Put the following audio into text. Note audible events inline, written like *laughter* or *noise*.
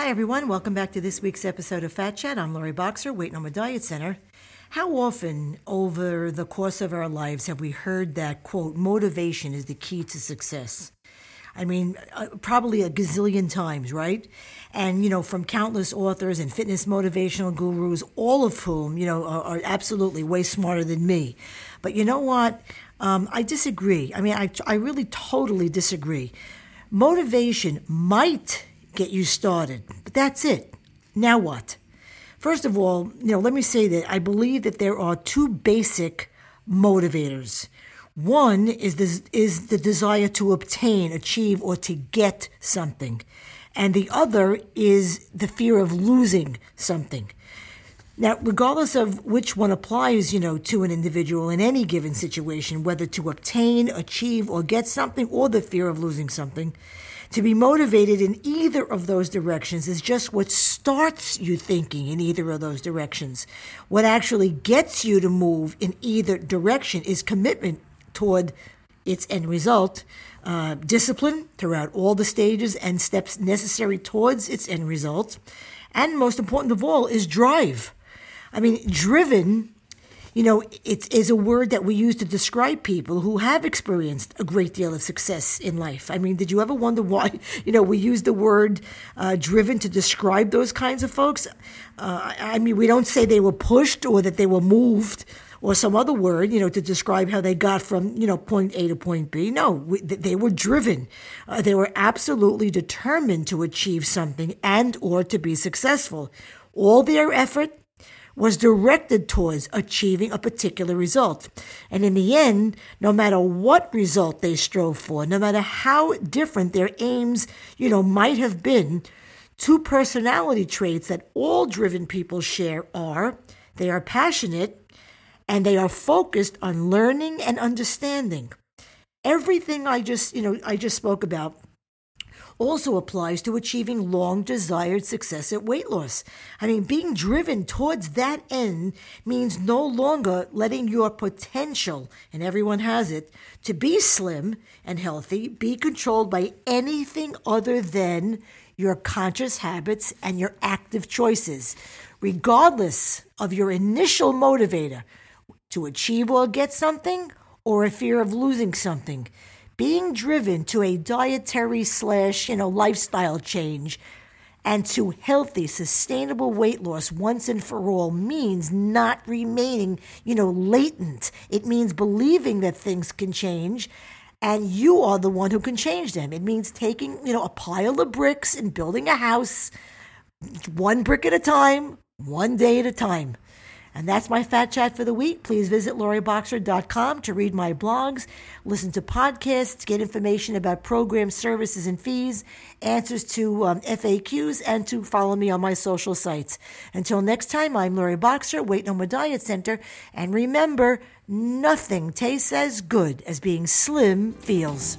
Hi, everyone. Welcome back to this week's episode of Fat Chat. I'm Lori Boxer, Weight No More Diet Center. How often over the course of our lives have we heard that, quote, motivation is the key to success? I mean, uh, probably a gazillion times, right? And, you know, from countless authors and fitness motivational gurus, all of whom, you know, are, are absolutely way smarter than me. But you know what? Um, I disagree. I mean, I, I really totally disagree. Motivation might get you started, but that's it. Now what? First of all, you know, let me say that I believe that there are two basic motivators. One is the, is the desire to obtain, achieve, or to get something. And the other is the fear of losing something. Now, regardless of which one applies, you know, to an individual in any given situation, whether to obtain, achieve, or get something, or the fear of losing something, to be motivated in either of those directions is just what starts you thinking in either of those directions. What actually gets you to move in either direction is commitment toward its end result, uh, discipline throughout all the stages and steps necessary towards its end result, and most important of all is drive. I mean, driven, you know, it is a word that we use to describe people who have experienced a great deal of success in life. I mean, did you ever wonder why, *laughs* you know, we use the word uh, driven to describe those kinds of folks? Uh, I mean, we don't say they were pushed or that they were moved or some other word, you know, to describe how they got from, you know, point A to point B. No, we, they were driven. Uh, they were absolutely determined to achieve something and or to be successful. All their effort was directed towards achieving a particular result. And in the end, no matter what result they strove for, no matter how different their aims, you know, might have been, two personality traits that all driven people share are they are passionate and they are focused on learning and understanding. Everything I just, you know, I just spoke about also applies to achieving long desired success at weight loss. I mean, being driven towards that end means no longer letting your potential, and everyone has it, to be slim and healthy be controlled by anything other than your conscious habits and your active choices, regardless of your initial motivator to achieve or get something or a fear of losing something being driven to a dietary slash, you know, lifestyle change and to healthy, sustainable weight loss once and for all means not remaining, you know, latent. It means believing that things can change and you are the one who can change them. It means taking, you know, a pile of bricks and building a house one brick at a time, one day at a time. And that's my fat chat for the week. Please visit loriboxer.com to read my blogs, listen to podcasts, get information about program services and fees, answers to um, FAQs, and to follow me on my social sites. Until next time, I'm Lori Boxer, Weight No More Diet Center. And remember, nothing tastes as good as being slim feels.